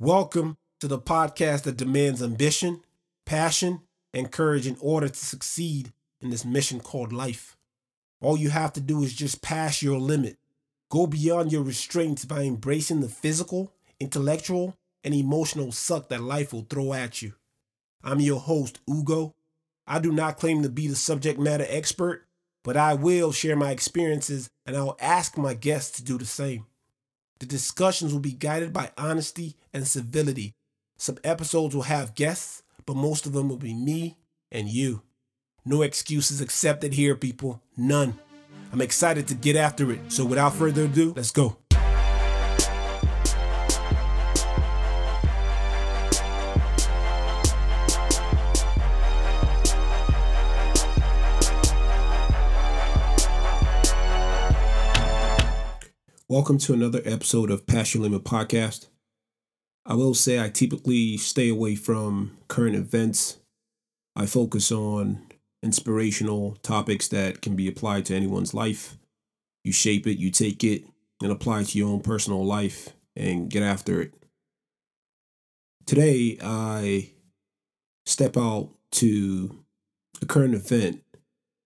Welcome to the podcast that demands ambition, passion, and courage in order to succeed in this mission called life. All you have to do is just pass your limit. Go beyond your restraints by embracing the physical, intellectual, and emotional suck that life will throw at you. I'm your host, Ugo. I do not claim to be the subject matter expert, but I will share my experiences and I'll ask my guests to do the same. The discussions will be guided by honesty and civility. Some episodes will have guests, but most of them will be me and you. No excuses accepted here, people. None. I'm excited to get after it. So without further ado, let's go. Welcome to another episode of Pass Your Limit Podcast. I will say I typically stay away from current events. I focus on inspirational topics that can be applied to anyone's life. You shape it, you take it, and apply it to your own personal life and get after it. Today, I step out to a current event,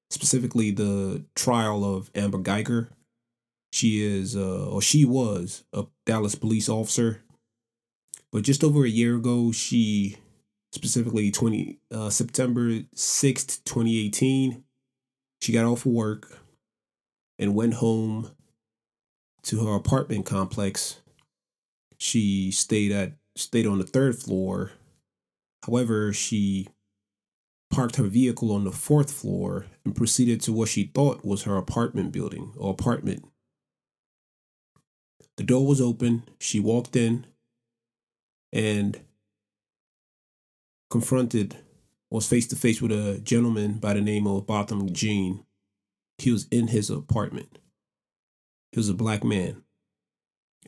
specifically the trial of Amber Guyger she is, uh, or she was, a Dallas police officer. But just over a year ago, she, specifically 20 uh, September 6th, 2018, she got off of work and went home to her apartment complex. She stayed at stayed on the third floor. However, she parked her vehicle on the fourth floor and proceeded to what she thought was her apartment building or apartment. The door was open. She walked in and confronted, was face to face with a gentleman by the name of Botham Jean. He was in his apartment. He was a black man.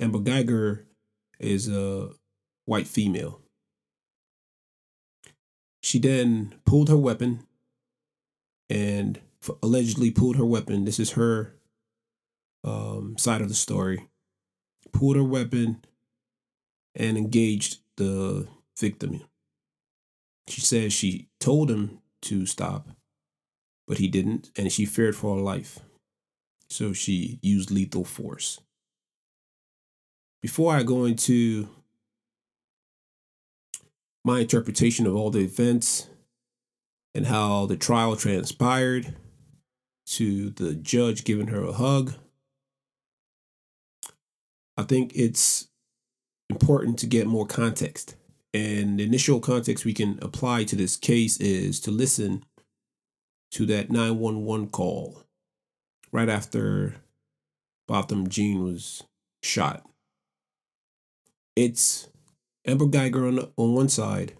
Amber Guyger is a white female. She then pulled her weapon and allegedly pulled her weapon. This is her um, side of the story pulled her weapon and engaged the victim. She says she told him to stop, but he didn't, and she feared for her life. So she used lethal force. Before I go into my interpretation of all the events and how the trial transpired, to the judge giving her a hug, I think it's important to get more context. And the initial context we can apply to this case is to listen to that 911 call right after Botham Jean was shot. It's Amber Guyger on, on one side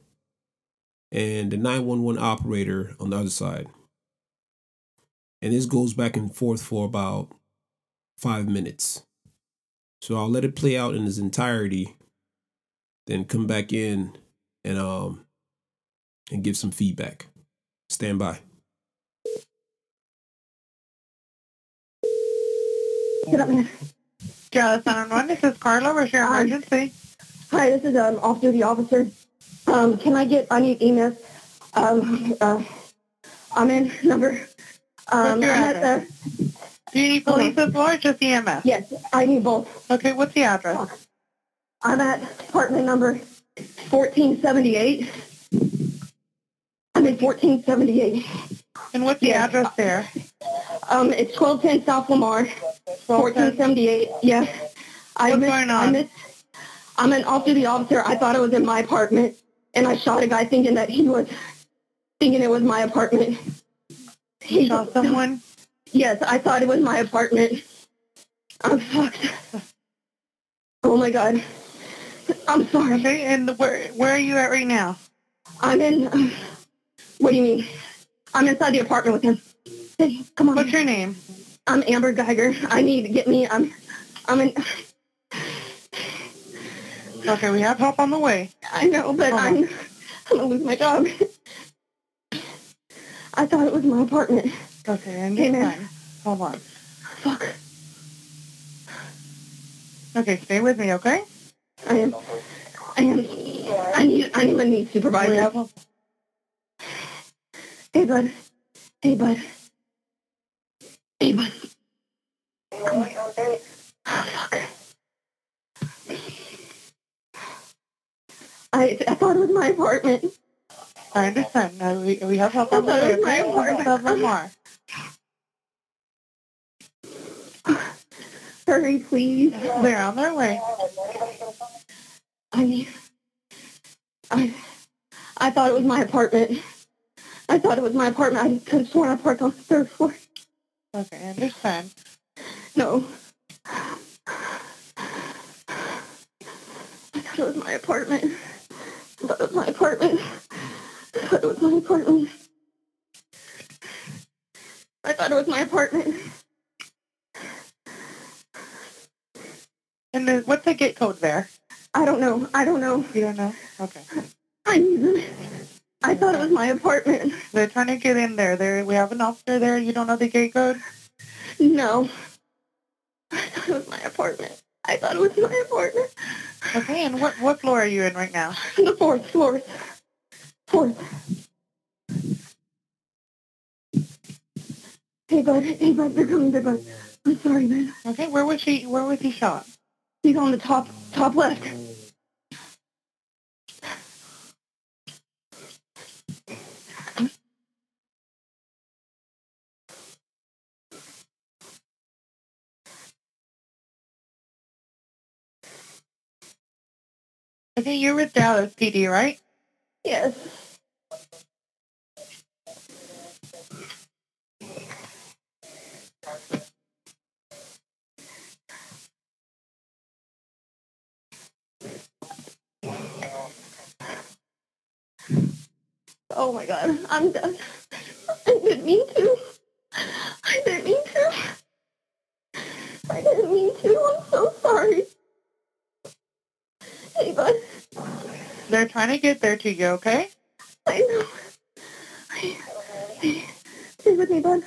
and the 911 operator on the other side. And this goes back and forth for about five minutes. So I'll let it play out in its entirety, then come back in and um and give some feedback. Stand by. Get up. Dallas 911, this is Carla. Where's your Hi. emergency? Hi, this is um off-duty officer. Um, can I get? I need EMS. Um, uh, I'm in number. Um, What's your I'm at the, Do you need police as well or just EMS? yes, I need both. Okay, what's the address? I'm at apartment number 1478. I'm in 1478. And what's the Yeah. address there? Um, it's 1210 South Lamar, 1478. Yeah. I What's missed, going I on? missed, I'm an off-duty officer. I thought it was in my apartment, and I shot a guy thinking that he was, thinking it was my apartment. He Saw someone? Yes, I thought it was my apartment. I'm fucked. Oh my god. I'm sorry. Okay, and where where are you at right now? I'm in. um, what do you mean? I'm inside the apartment with him. Hey, come on. What's your name? I'm Amber Guyger. I need to get me. I'm. I'm in. Okay, we have help on the way. I know, but Hold I'm. on. I'm gonna lose my job. I thought it was my apartment. Okay, you're man. fine. Hold on. Fuck. Okay, stay with me, okay? I am. I am. I need. I'm a need supervisor. have help. Hey, bud. Hey, bud. Hey, bud. Come on. Oh, fuck. I, I thought it was my apartment. I understand. No, we, we have help I on the thought way. it was my Okay, apartment. Some of them are. Hurry, please. They're on their way. I I, I thought it was my apartment. I thought it was my apartment. I could have sworn I parked on the third floor. Okay, I understand. No. I thought it was my apartment. I thought it was my apartment. I thought it was my apartment. I thought it was my apartment. And then, what's the gate code there? I don't know. I don't know. You don't know? Okay. I. I thought it was my apartment. They're trying to get in there. There, we have an officer there. You don't know the gate code? No. I thought it was my apartment. I thought it was my apartment. Okay, and what, what floor are you in right now? The fourth floor. Fourth. Hey, bud. Hey, bud. They're coming. They're bud. I'm sorry, man. Okay, where was he, where was he shot? He's on the top, top left. Okay, you're with Dallas PD, right? Yes. Oh my god, I'm done. I didn't mean to. I didn't mean to. I didn't mean to. I'm so sorry. Hey, bud. They're trying to get there to you, okay? I know. Stay with me, bud.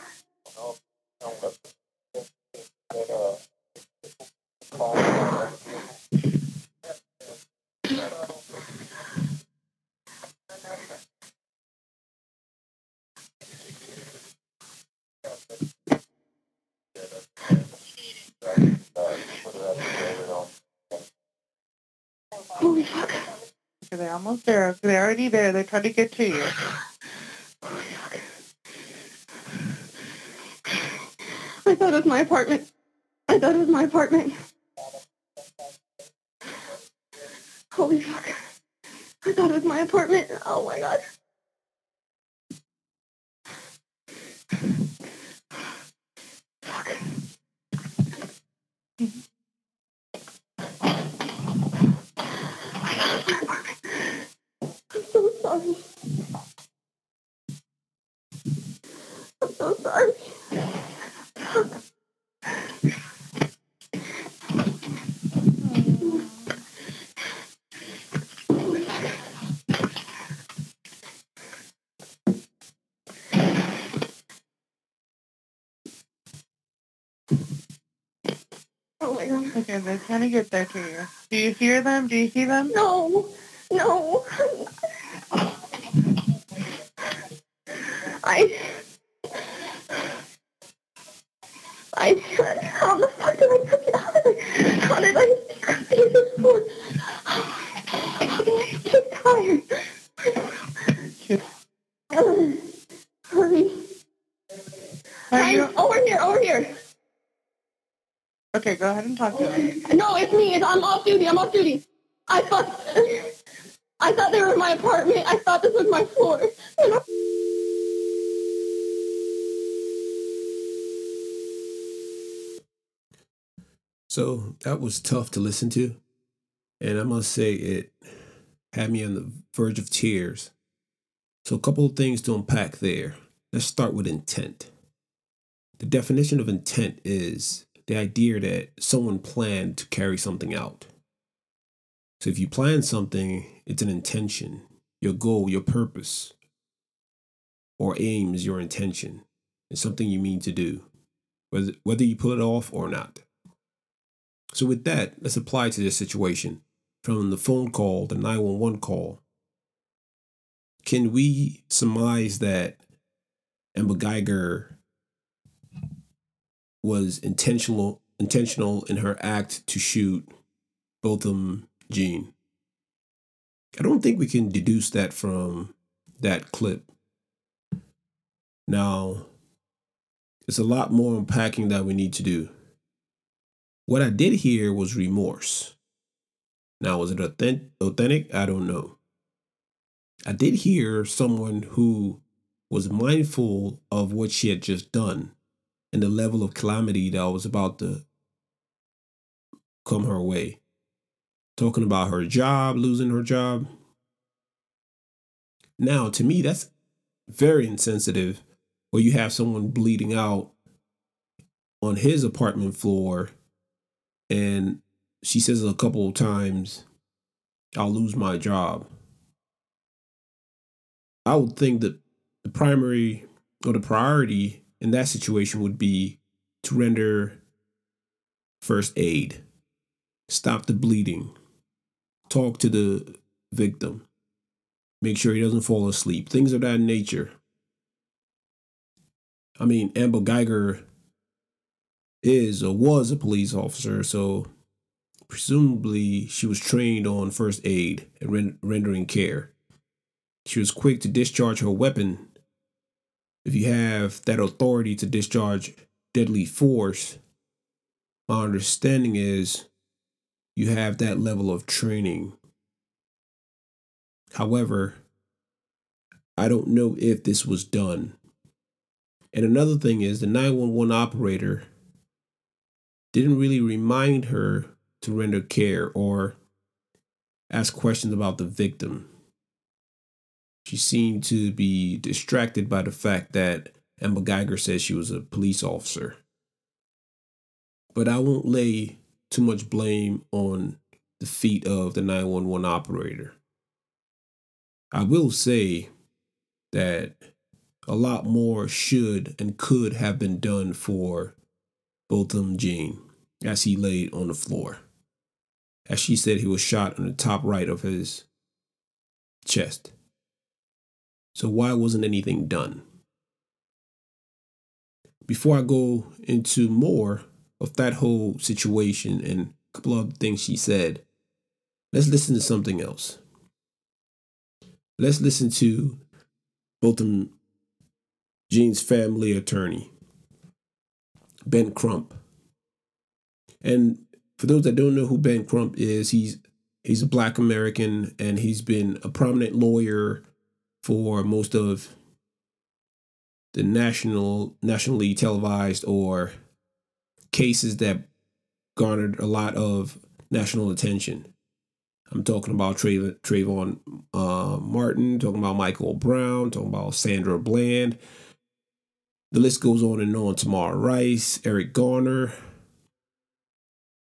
Almost there. They're already there. They're trying to get to you. I thought it was my apartment. I thought it was my apartment. Holy fuck. I thought it was my apartment. Oh my god. Fuck. I thought it was my apartment. I'm so sorry. I'm so sorry. Fuck. Oh my god. Okay, they're trying to get there to you. Do you hear them? Do you see them? No, no. I, I, how the fuck did I put it out of there? How did I do this for? I'm so tired. Uh, hurry. Are Hi, you, over here, over here. okay, go ahead and talk to them. No, it's me. It's, I'm off duty. I'm off duty. I thought, I thought they were in my apartment. I thought this was my floor. So that was tough to listen to. And I must say, it had me on the verge of tears. So, a couple of things to unpack there. Let's start with intent. The definition of intent is the idea that someone planned to carry something out. So, if you plan something, it's an intention, your goal, your purpose, or aim is your intention. It's something you mean to do, whether, whether you pull it off or not. So, with that, let's apply to this situation. from the phone call, the 911 call, can we surmise that Amber Guyger was intentional intentional in her act to shoot Botham Jean? I don't think we can deduce that from that clip. Now, it's a lot more unpacking that we need to do. What I did hear was remorse. Now, was it authentic? I don't know. I did hear someone who was mindful of what she had just done and the level of calamity that was about to come her way. Talking about her job, losing her job. Now, to me, that's very insensitive where you have someone bleeding out on his apartment floor and she says a couple of times, I'll lose my job. I would think that the primary or the priority in that situation would be to render first aid, stop the bleeding, talk to the victim, make sure he doesn't fall asleep, things of that nature. I mean, Amber Guyger is or was a police officer, so presumably she was trained on first aid and rendering care. She was quick to discharge her weapon. If you have that authority to discharge deadly force, my understanding is you have that level of training. However, I don't know if this was done. And another thing is the 911 operator didn't really remind her to render care or ask questions about the victim. She seemed to be distracted by the fact that Amber Guyger said she was a police officer. But I won't lay too much blame on the feet of the 911 operator. I will say that a lot more should and could have been done for Botham Jean as he laid on the floor. As she said, he was shot in the top right of his chest. So, why wasn't anything done? Before I go into more of that whole situation and a couple of things she said, let's listen to something else. Let's listen to Botham Jean's family attorney, Ben Crump. And for those that don't know who Ben Crump is, he's he's a black American and he's been a prominent lawyer for most of the national nationally televised or cases that garnered a lot of national attention. I'm talking about Trav- Trayvon uh, Martin, talking about Michael Brown, talking about Sandra Bland. The list goes on and on. Tamir Rice, Eric Garner,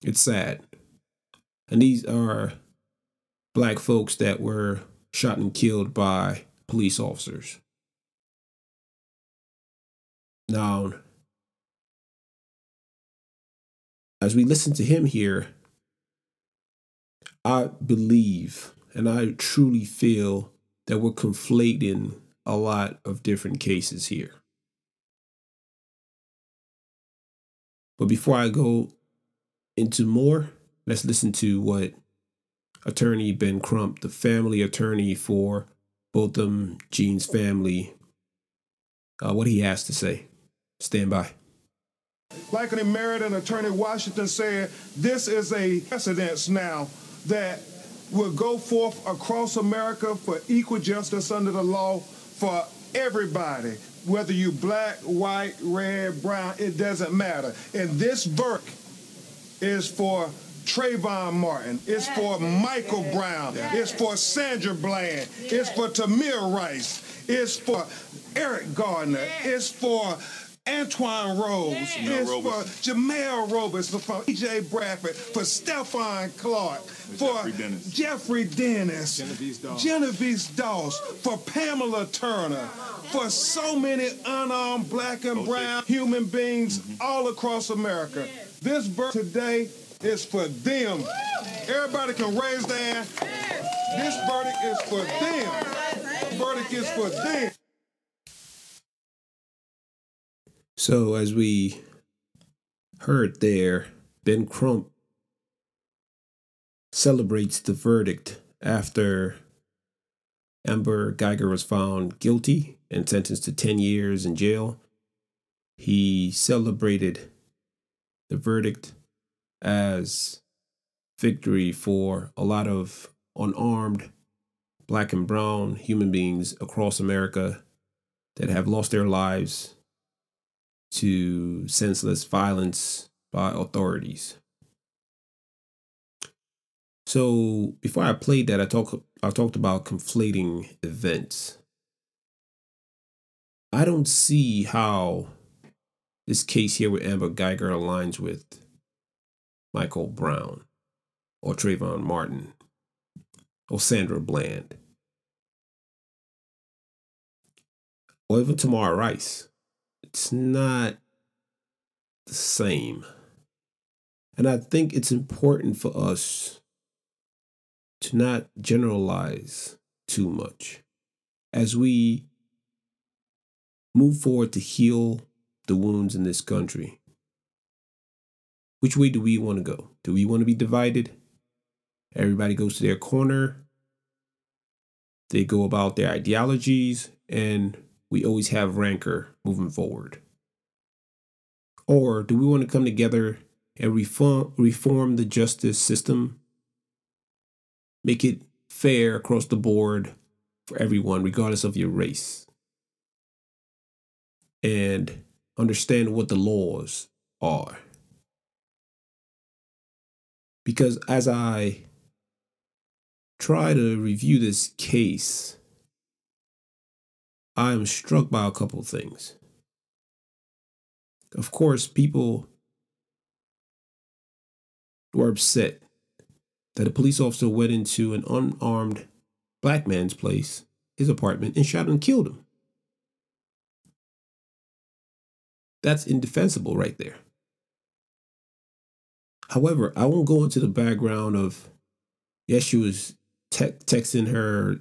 it's sad. And these are black folks that were shot and killed by police officers. Now, as we listen to him here, I believe and I truly feel that we're conflating a lot of different cases here. But before I go into more, let's listen to what attorney Ben Crump, the family attorney for Botham Jean's family, uh, what he has to say. Stand by. Like an Merritt Attorney Washington said, this is a precedence now that will go forth across America for equal justice under the law for everybody, whether you black, white, red, brown, it doesn't matter. And this work is for Trayvon Martin. It's for Michael Brown. It's for Sandra Bland. It's for Tamir Rice. It's for Eric Gardner. It's for Antwon Rose. It's for Jamel Roberts. For E.J. Bradford. For Stephon Clark. For Jeffrey Dennis. Jeffrey Dennis. Genevieve Doss. Genevieve Doss. For Pamela Turner. For so many unarmed black and brown human beings mm-hmm. all across America. This birth today is for them. Everybody can raise their hand. This verdict is for them. This verdict is for them. So, as we heard there, Ben Crump celebrates the verdict after Amber Guyger was found guilty and sentenced to 10 years in jail. He celebrated the verdict as victory for a lot of unarmed black and brown human beings across America that have lost their lives to senseless violence by authorities. So before I played that, I talked I talked about conflating events. I don't see how this case here with Amber Guyger aligns with Michael Brown or Trayvon Martin or Sandra Bland or even Tamir Rice. It's not the same. And I think it's important for us to not generalize too much as we move forward to heal the wounds in this country. Which way do we want to go? Do we want to be divided? Everybody goes to their corner. They go about their ideologies, and we always have rancor moving forward. Or do we want to come together and reform, reform the justice system make it fair across the board for everyone, regardless of your race. And understand what the laws are. Because as I try to review this case, I am struck by a couple things. Of course, people were upset that a police officer went into an unarmed black man's place, his apartment, and shot and killed him. That's indefensible right there. However, I won't go into the background of, yes, she was te- texting her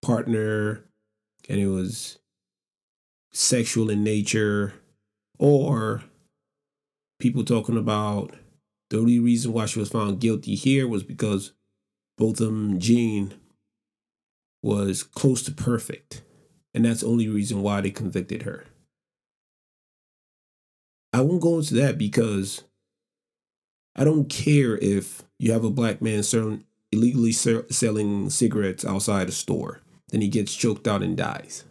partner and it was sexual in nature, or people talking about the only reason why she was found guilty here was because Botham, Jean was close to perfect. And that's the only reason why they convicted her. I won't go into that because I don't care if you have a black man selling, illegally selling cigarettes outside a store, then he gets choked out and dies.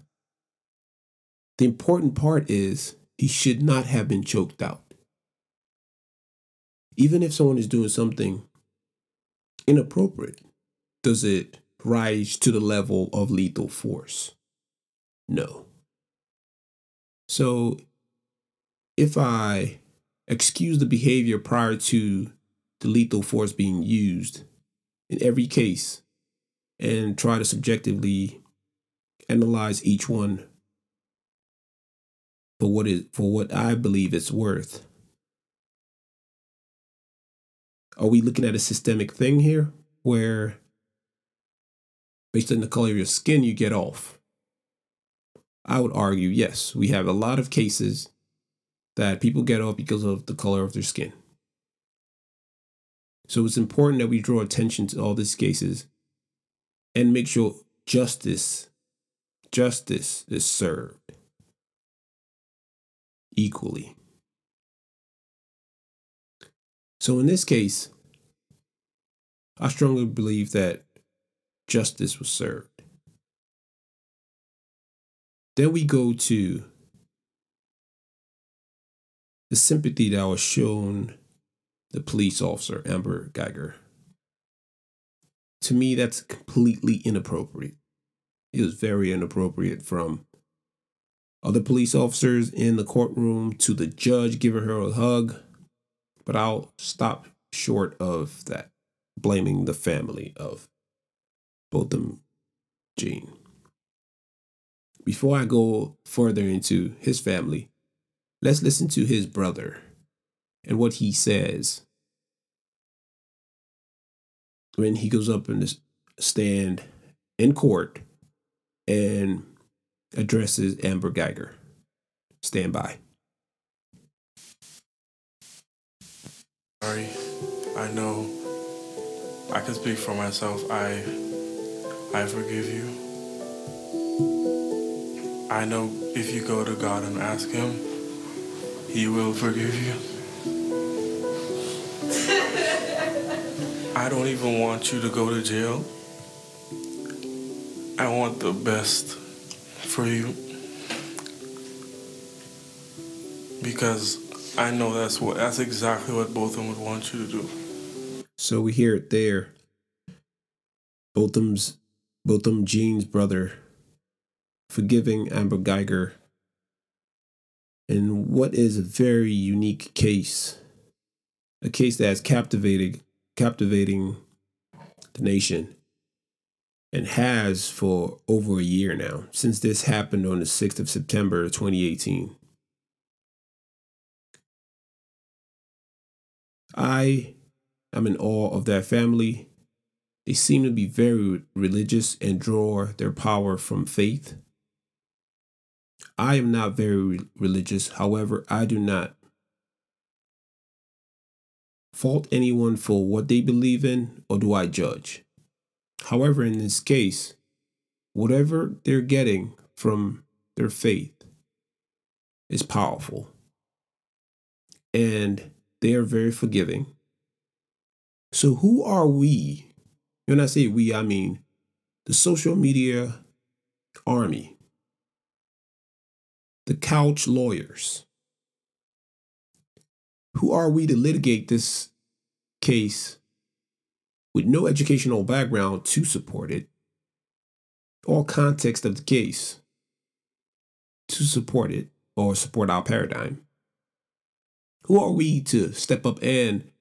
The important part is he should not have been choked out even if someone is doing something inappropriate, does it rise to the level of lethal force? No. So if I excuse the behavior prior to the lethal force being used in every case and try to subjectively analyze each one for what is for what I believe it's worth, are we looking at a systemic thing here where based on the color of your skin you get off? I would argue yes, we have a lot of cases that people get off because of the color of their skin. So it's important that we draw attention to all these cases and make sure justice justice is served equally. So in this case, I strongly believe that justice was served. Then we go to the sympathy that was shown the police officer, Amber Guyger. To me, that's completely inappropriate. It was very inappropriate from other police officers in the courtroom to the judge giving her a hug but I'll stop short of that, blaming the family of Botham Jean. Before I go further into his family, let's listen to his brother and what he says when he goes up in the stand in court and addresses Amber Guyger. Stand by. Sorry, I know I can speak for myself. I I forgive you. I know if you go to God and ask him, he will forgive you. I don't even want you to go to jail. I want the best for you. Because I know that's what that's exactly what Botham would want you to do. So we hear it there. Botham's Botham Jean's brother forgiving Amber Guyger in what is a very unique case. A case that has captivated captivating the nation and has for over a year now, since this happened on the 6th of September 2018. I am in awe of that family. They seem to be very religious and draw their power from faith. I am not very religious, however, I do not fault anyone for what they believe in, or do I judge? However, in this case, whatever they're getting from their faith is powerful. And they are very forgiving. So, who are we? When I say we, I mean the social media army, the couch lawyers, who are we to litigate this case with no educational background to support it, all context of the case to support it or support our paradigm? Who are we to step up and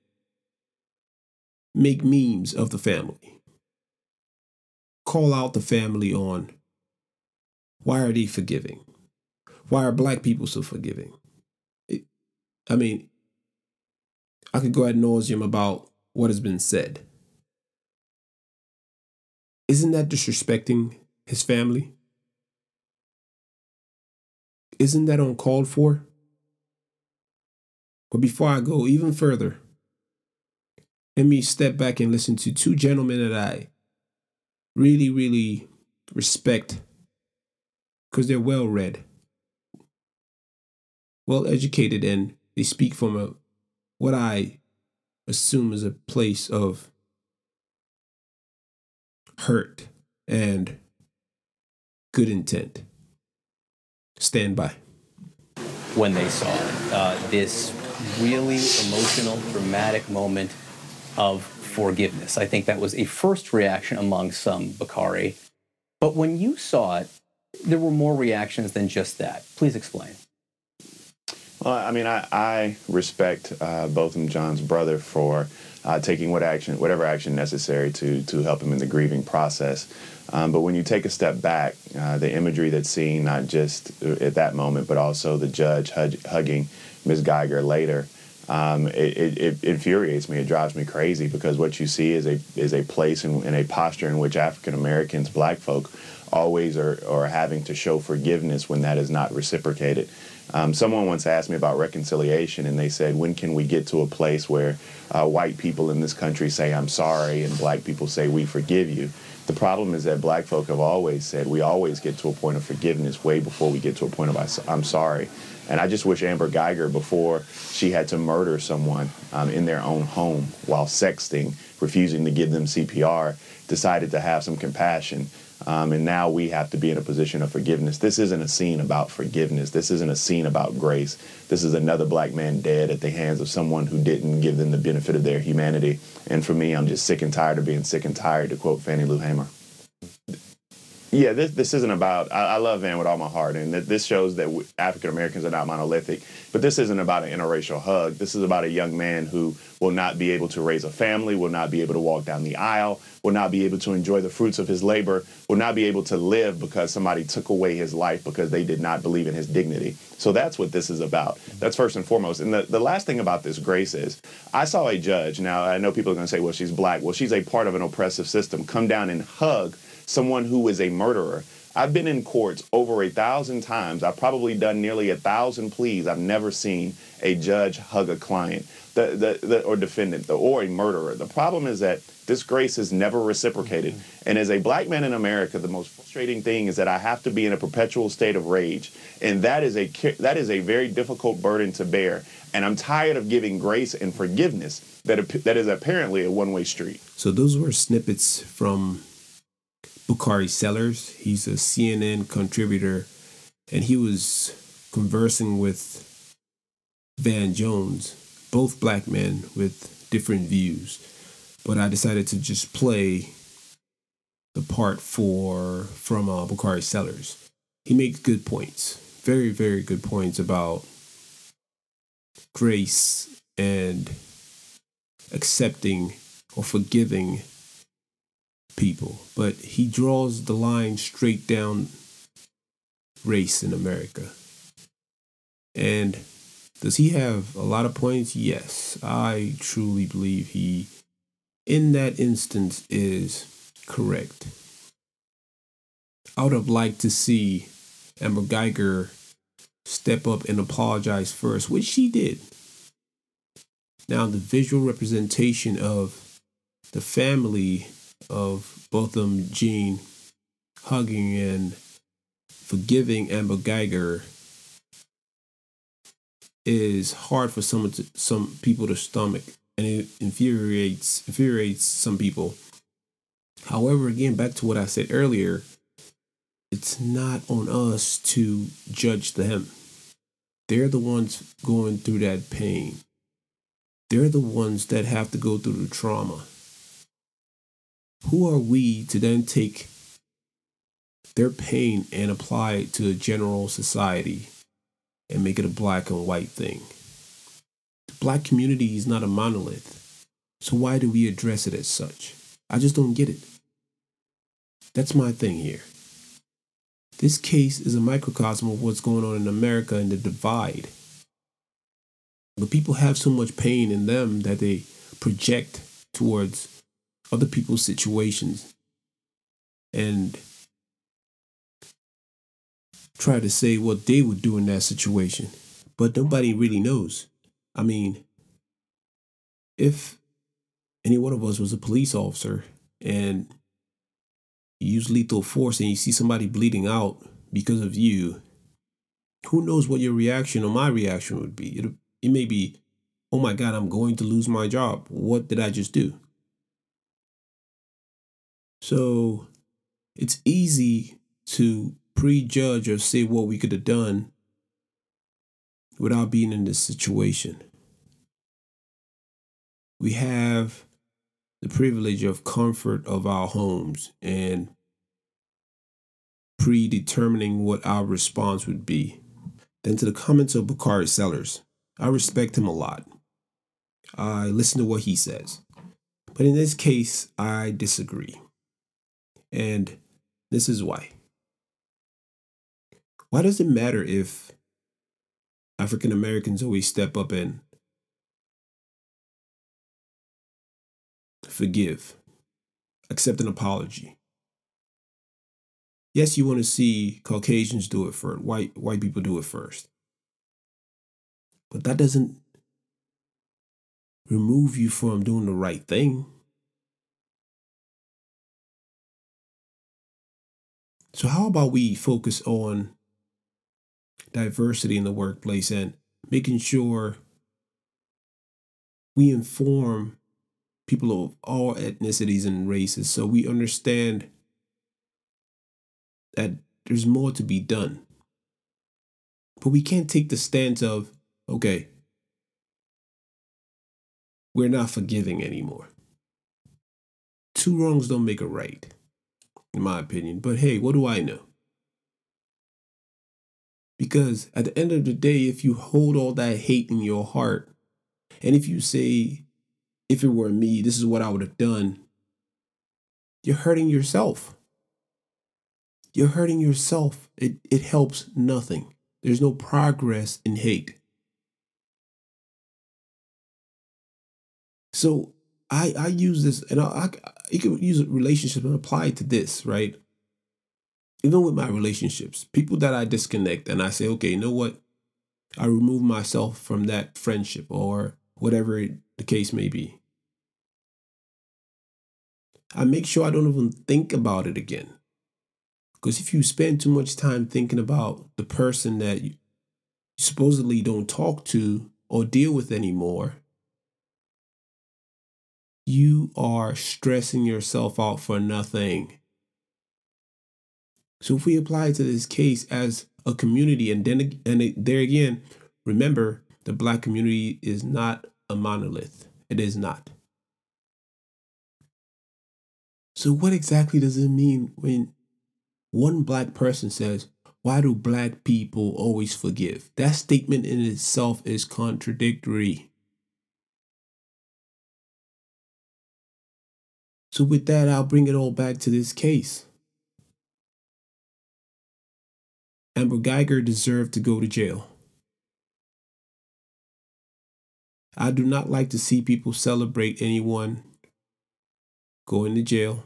make memes of the family? Call out the family on why are they forgiving? Why are black people so forgiving? I mean, I could go ad nauseum about what has been said. Isn't that disrespecting his family? Isn't that uncalled for? But before I go even further, let me step back and listen to two gentlemen that I really, really respect because they're well read, well educated, and they speak from a what I assume is a place of hurt and good intent. Stand by. When they saw uh, this really emotional, dramatic moment of forgiveness, I think that was a first reaction among some, Bakari. But when you saw it, there were more reactions than just that. Please explain. Well, I mean, I, I respect uh, Botham Jean's brother for uh, taking what action, whatever action necessary to to help him in the grieving process. Um, but when you take a step back, uh, the imagery that's seen, not just at that moment, but also the judge hug, hugging Ms. Guyger later, um, it, it, it, infuriates me. It drives me crazy because what you see is a is a place and a posture in which African Americans, Black folk, always are, are having to show forgiveness when that is not reciprocated. Um, someone once asked me about reconciliation, and they said, when can we get to a place where uh, white people in this country say, I'm sorry, and black people say, we forgive you? The problem is that black folk have always said we always get to a point of forgiveness way before we get to a point of I'm sorry. And I just wish Amber Guyger, before she had to murder someone um, in their own home while sexting, refusing to give them CPR, decided to have some compassion um, and now we have to be in a position of forgiveness. This isn't a scene about forgiveness. This isn't a scene about grace. This is another black man dead at the hands of someone who didn't give them the benefit of their humanity. And for me, I'm just sick and tired of being sick and tired, to quote Fannie Lou Hamer. Yeah, this this isn't about. I, I love Van with all my heart, and th- this shows that African Americans are not monolithic. But this isn't about an interracial hug. This is about a young man who will not be able to raise a family, will not be able to walk down the aisle, will not be able to enjoy the fruits of his labor, will not be able to live because somebody took away his life because they did not believe in his dignity. So that's what this is about. That's first and foremost. And the, the last thing about this grace is I saw a judge. Now, I know people are going to say, well, she's black. Well, she's a part of an oppressive system. Come down and hug someone who is a murderer. I've been in courts over a thousand times. I've probably done nearly a thousand pleas. I've never seen a judge hug a client the, the, the, or defendant the, or a murderer. The problem is that this grace is never reciprocated. Mm-hmm. And as a black man in America, the most frustrating thing is that I have to be in a perpetual state of rage. And that is a that is a very difficult burden to bear. And I'm tired of giving grace and forgiveness that that is apparently a one-way street. So those were snippets from Bakari Sellers. He's a CNN contributor, and he was conversing with Van Jones, both black men with different views. But I decided to just play the part for from uh, Bakari Sellers. He makes good points, very very good points about grace and accepting or forgiving people, but he draws the line straight down race in America. And does he have a lot of points? Yes. I truly believe he, in that instance, is correct. I would have liked to see Amber Guyger step up and apologize first, which she did. Now, the visual representation of the family of both of them, Jean, hugging and forgiving Amber Guyger is hard for some to, some people to stomach and it infuriates infuriates some people. However, again, back to what I said earlier, it's not on us to judge them. They're the ones going through that pain. They're the ones that have to go through the trauma who are we to then take their pain and apply it to a general society and make it a black and white thing? The black community is not a monolith. So why do we address it as such? I just don't get it. That's my thing here. This case is a microcosm of what's going on in America and the divide. But people have so much pain in them that they project towards other people's situations and try to say what they would do in that situation. But nobody really knows. I mean, if any one of us was a police officer and you use lethal force and you see somebody bleeding out because of you, who knows what your reaction or my reaction would be? It, it may be, oh my God, I'm going to lose my job. What did I just do? So it's easy to prejudge or say what we could have done without being in this situation. We have the privilege of comfort of our homes and predetermining what our response would be. Then to the comments of Bakari Sellers. I respect him a lot. I listen to what he says. But in this case, I disagree. And this is why. Why does it matter if African Americans always step up and forgive, accept an apology? Yes, you want to see Caucasians do it first, white white people do it first. But that doesn't remove you from doing the right thing. So, how about we focus on diversity in the workplace and making sure we inform people of all ethnicities and races so we understand that there's more to be done. But we can't take the stance of, okay, we're not forgiving anymore. Two wrongs don't make a right in my opinion, but hey, what do I know? Because at the end of the day, if you hold all that hate in your heart, and if you say, if it were me, this is what I would have done, you're hurting yourself. You're hurting yourself. It, it helps nothing. There's no progress in hate. So I I use this, and I, I you can use a relationship and apply it to this, right? Even with my relationships, people that I disconnect, and I say, okay, you know what? I remove myself from that friendship or whatever the case may be. I make sure I don't even think about it again. Because if you spend too much time thinking about the person that you supposedly don't talk to or deal with anymore, you are stressing yourself out for nothing. So if we apply to this case as a community, and then and there again, remember the black community is not a monolith. It is not. So what exactly does it mean when one black person says, "Why do black people always forgive?" That statement in itself is contradictory. So, with that, I'll bring it all back to this case. Amber Guyger deserved to go to jail. I do not like to see people celebrate anyone going to jail.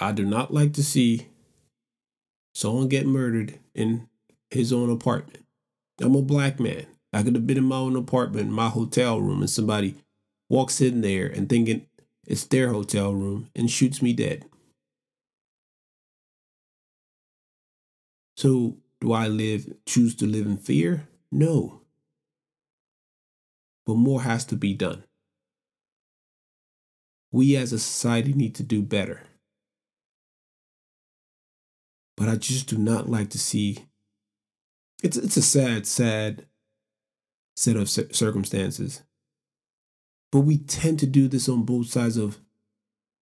I do not like to see someone get murdered in his own apartment. I'm a black man. I could have been in my own apartment, my hotel room, and somebody walks in there and thinking it's their hotel room and shoots me dead. So, do I live choose to live in fear? No. But more has to be done. We as a society need to do better. But I just do not like to see it's it's a sad sad set of circumstances but we tend to do this on both sides of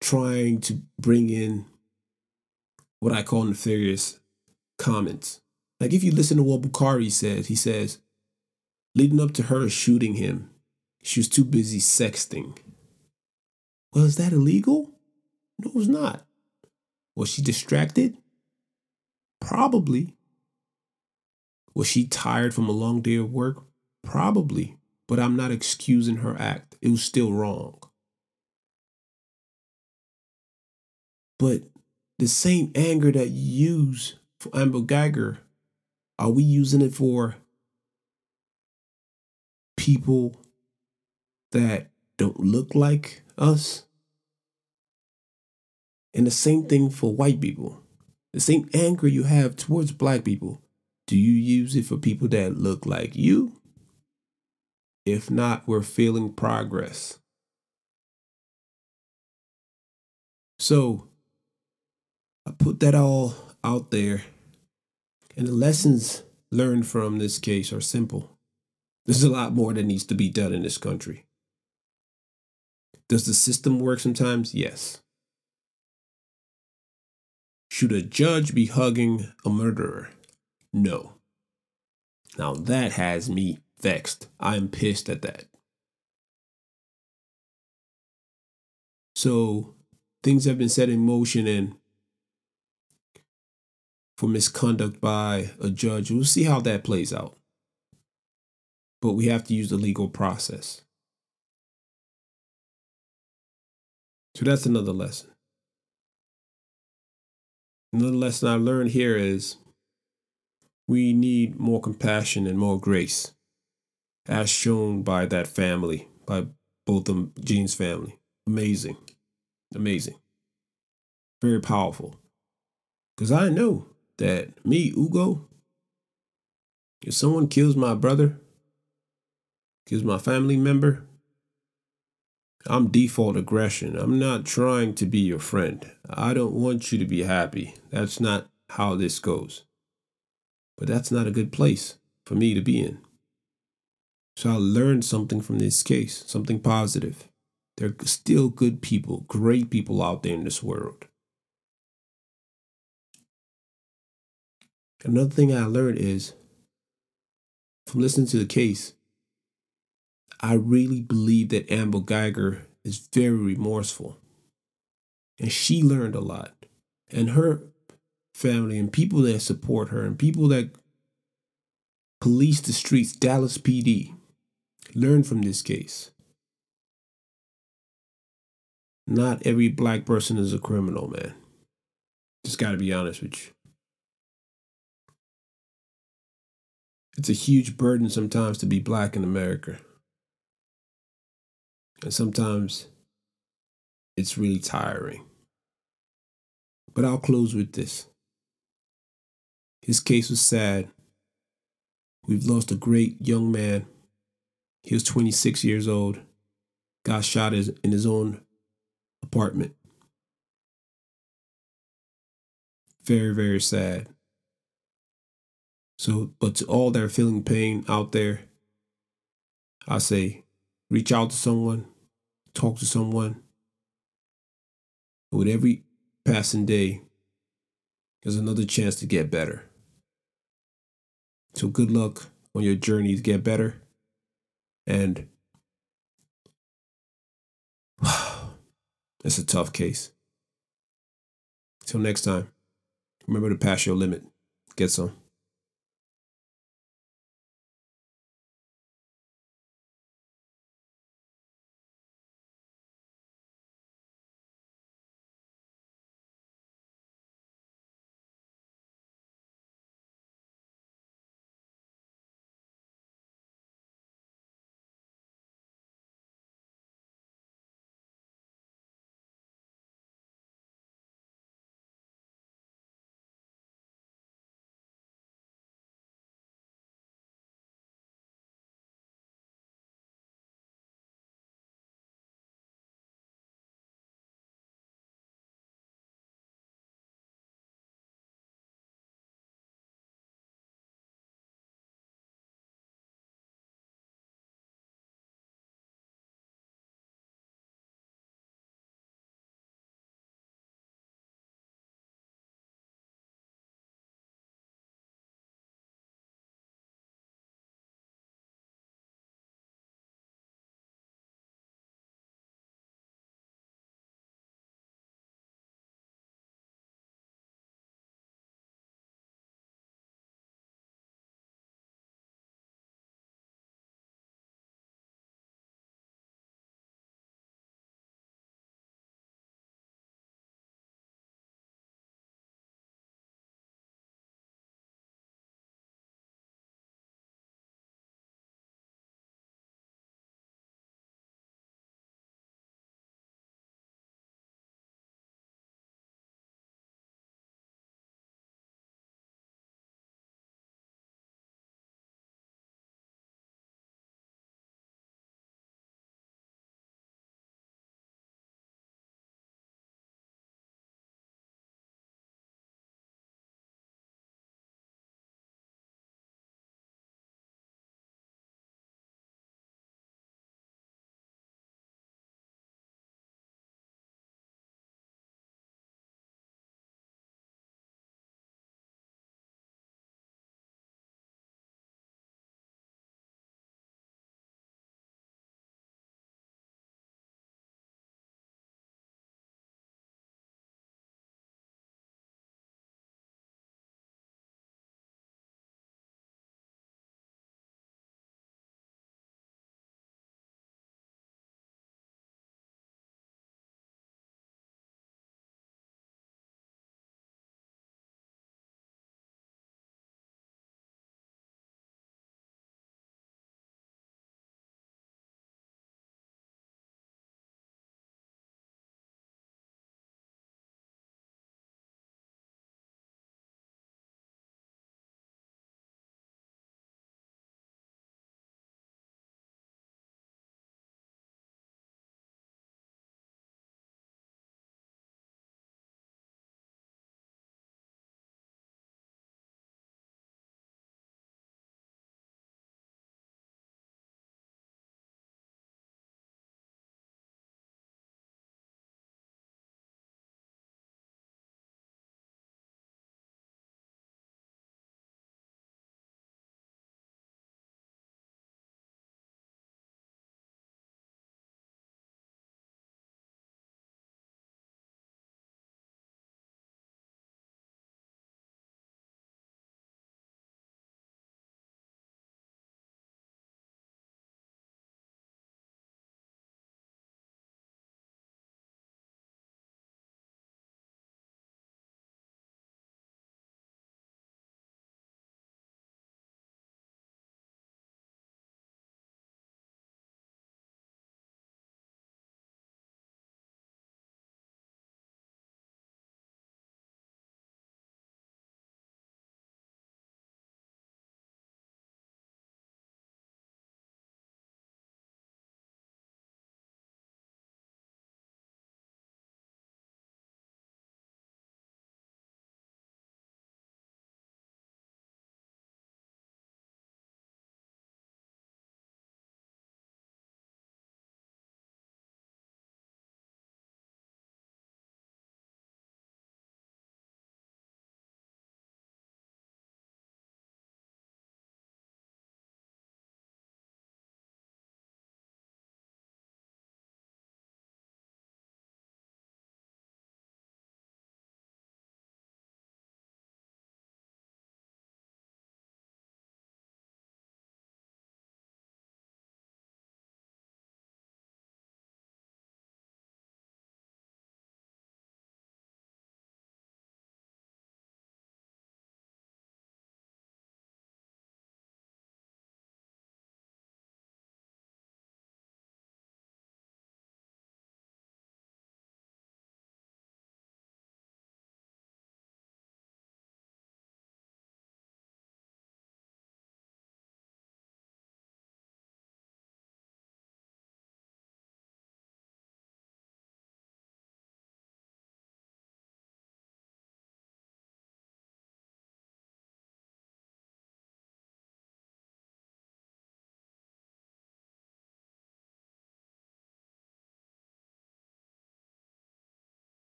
trying to bring in what I call nefarious comments. Like if you listen to what Bakari says, he says, leading up to her shooting him, she was too busy sexting. Well, is that illegal? No, it's not. Was she distracted? Probably. Was she tired from a long day of work? Probably but I'm not excusing her act. It was still wrong. But the same anger that you use for Amber Guyger, are we using it for people that don't look like us? And the same thing for white people. The same anger you have towards black people, do you use it for people that look like you? If not, we're feeling progress. So I put that all out there. And the lessons learned from this case are simple. There's a lot more that needs to be done in this country. Does the system work sometimes? Yes. Should a judge be hugging a murderer? No. Now that has me vexed. I'm pissed at that. So things have been set in motion and for misconduct by a judge. We'll see how that plays out. But we have to use the legal process. So that's another lesson. Another lesson I learned here is we need more compassion and more grace as shown by that family, by both of Jean's family. Amazing. Amazing. Very powerful. Because I know that me, Ugo, if someone kills my brother, kills my family member, I'm default aggression. I'm not trying to be your friend. I don't want you to be happy. That's not how this goes. But that's not a good place for me to be in. So I learned something from this case, something positive. There are still good people, great people out there in this world. Another thing I learned is from listening to the case, I really believe that Amber Guyger is very remorseful. And she learned a lot. And her family and people that support her and people that police the streets, Dallas PD, learned from this case. Not every black person is a criminal, man. Just got to be honest with you. It's a huge burden sometimes to be black in America. And sometimes it's really tiring. But I'll close with this. His case was sad. We've lost a great young man. He was 26 years old, got shot in his own apartment. Very, very sad. So, but to all that are feeling pain out there, I say reach out to someone, talk to someone. With every passing day, there's another chance to get better. So, good luck on your journey to get better. And it's a tough case. Till next time, remember to pass your limit. Get some.